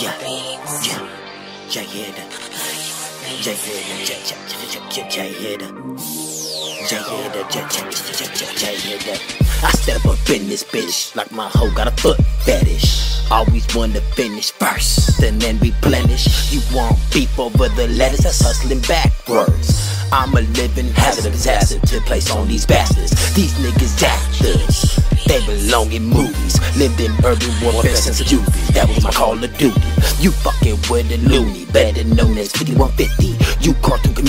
Yeah, yeah. Jay Hitter, Jay, Jay, Jay, Jay, Jay Hitter. I step up in this bitch like my hoe got a foot fetish. Always want to finish first and then replenish. You want beef over the lettuce, that's hustling backwards. I'm a living hazard disaster to place on these bastards. These niggas actors. They belong in movies. Lived in urban warfare since juvie. That was my call of duty. You fucking with a loony, better known as 5150. You cartoon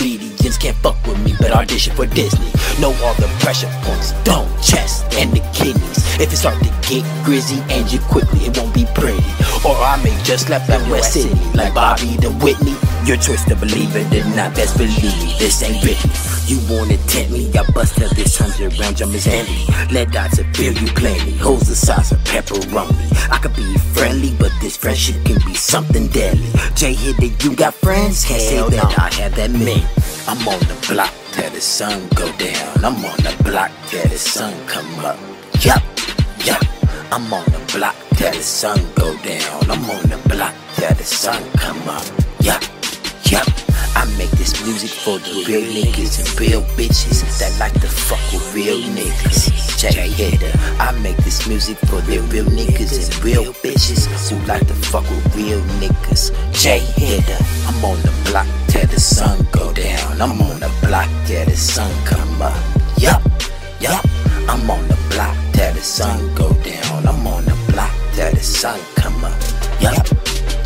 audition for Disney. Know all the pressure points, dome, chest, and the kidneys. If it start to get grizzy and you quickly, it won't be pretty. Or I may just slap that West City like Bobby the Whitney. Your choice to believe it or not, best believe me, this ain't written. You wanna tempt me, I bust out this hundred round jump is handy. Let dots feel you plainly, holes the size of pepperoni. I could be friendly, but this friendship can be something deadly. Jay hit that you got friends, can't say that I have that many. I'm on the block till the sun go down. I'm on the block till the sun come up. Yup, yup. I'm on the block till the sun go down. I'm on the block till the sun come up. Yup. Yup, I make this music for the real niggas and real bitches that like to fuck with real niggas. Jay Hitter, I make this music for the real niggas and real bitches who like to fuck with real niggas. Jay Hitter, I'm on the block till the sun go down. I'm on the block till the sun come up. Yup, yup, I'm on the block till the sun go down. I'm on the block till the sun come up. Yup,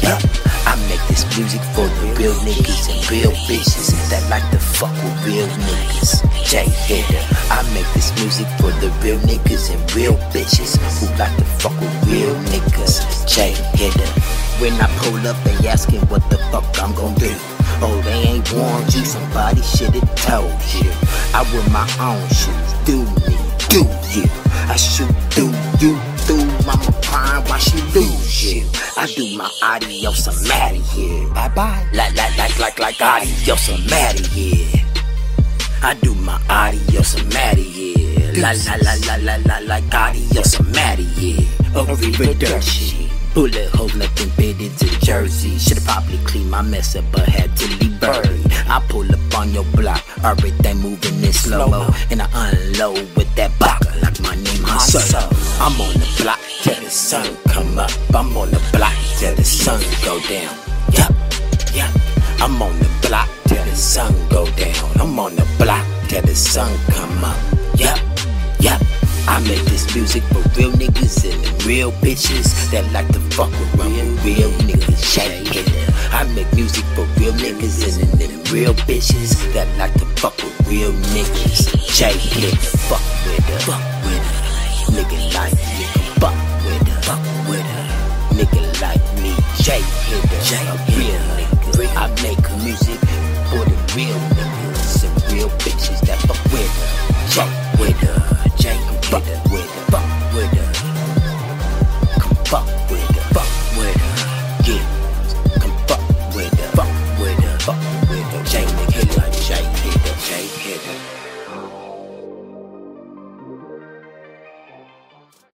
yup. I make this music for the real niggas and real bitches that like to fuck with real niggas. Jay Hitter. I make this music for the real niggas and real bitches who like to fuck with real niggas. Jay Hitter. When I pull up, they asking what the fuck I'm gon' do. Oh, they ain't warned you, somebody should've told you. I wear my own shoes, do me, do you. I shoot through you, through mama crying while she lose you. I do my adios, I'm out of here. Bye bye. Like, like, like, like, like adios, I'm out of here. I do my adios, I'm out of here. La, la, la, la, la, la, like adios, I'm out of here. Arrivederci. Bullet holes left embedded to Jersey. Should've probably cleaned my mess up, but had to leave buried. I pull up on your block, everything moving in slow mo, and I unload with that baka like my name Hustle. I'm on the block till the sun come up. I'm on the block till the sun go down. Yup, yup. I'm on the block till the sun go down. I'm on the block till the sun come up. Yup, yup. I make this music for real niggas and the real bitches that like to fuck with real, real niggas. Jay Hitter. I make music for real niggas and the real bitches that like to fuck with real niggas. Jay Hitter. Fuck with her. Fuck with her. Nigga like me. Fuck with her. Fuck with her. Nigga like me. Hitter. Jay a real nigga. I make music for the real niggas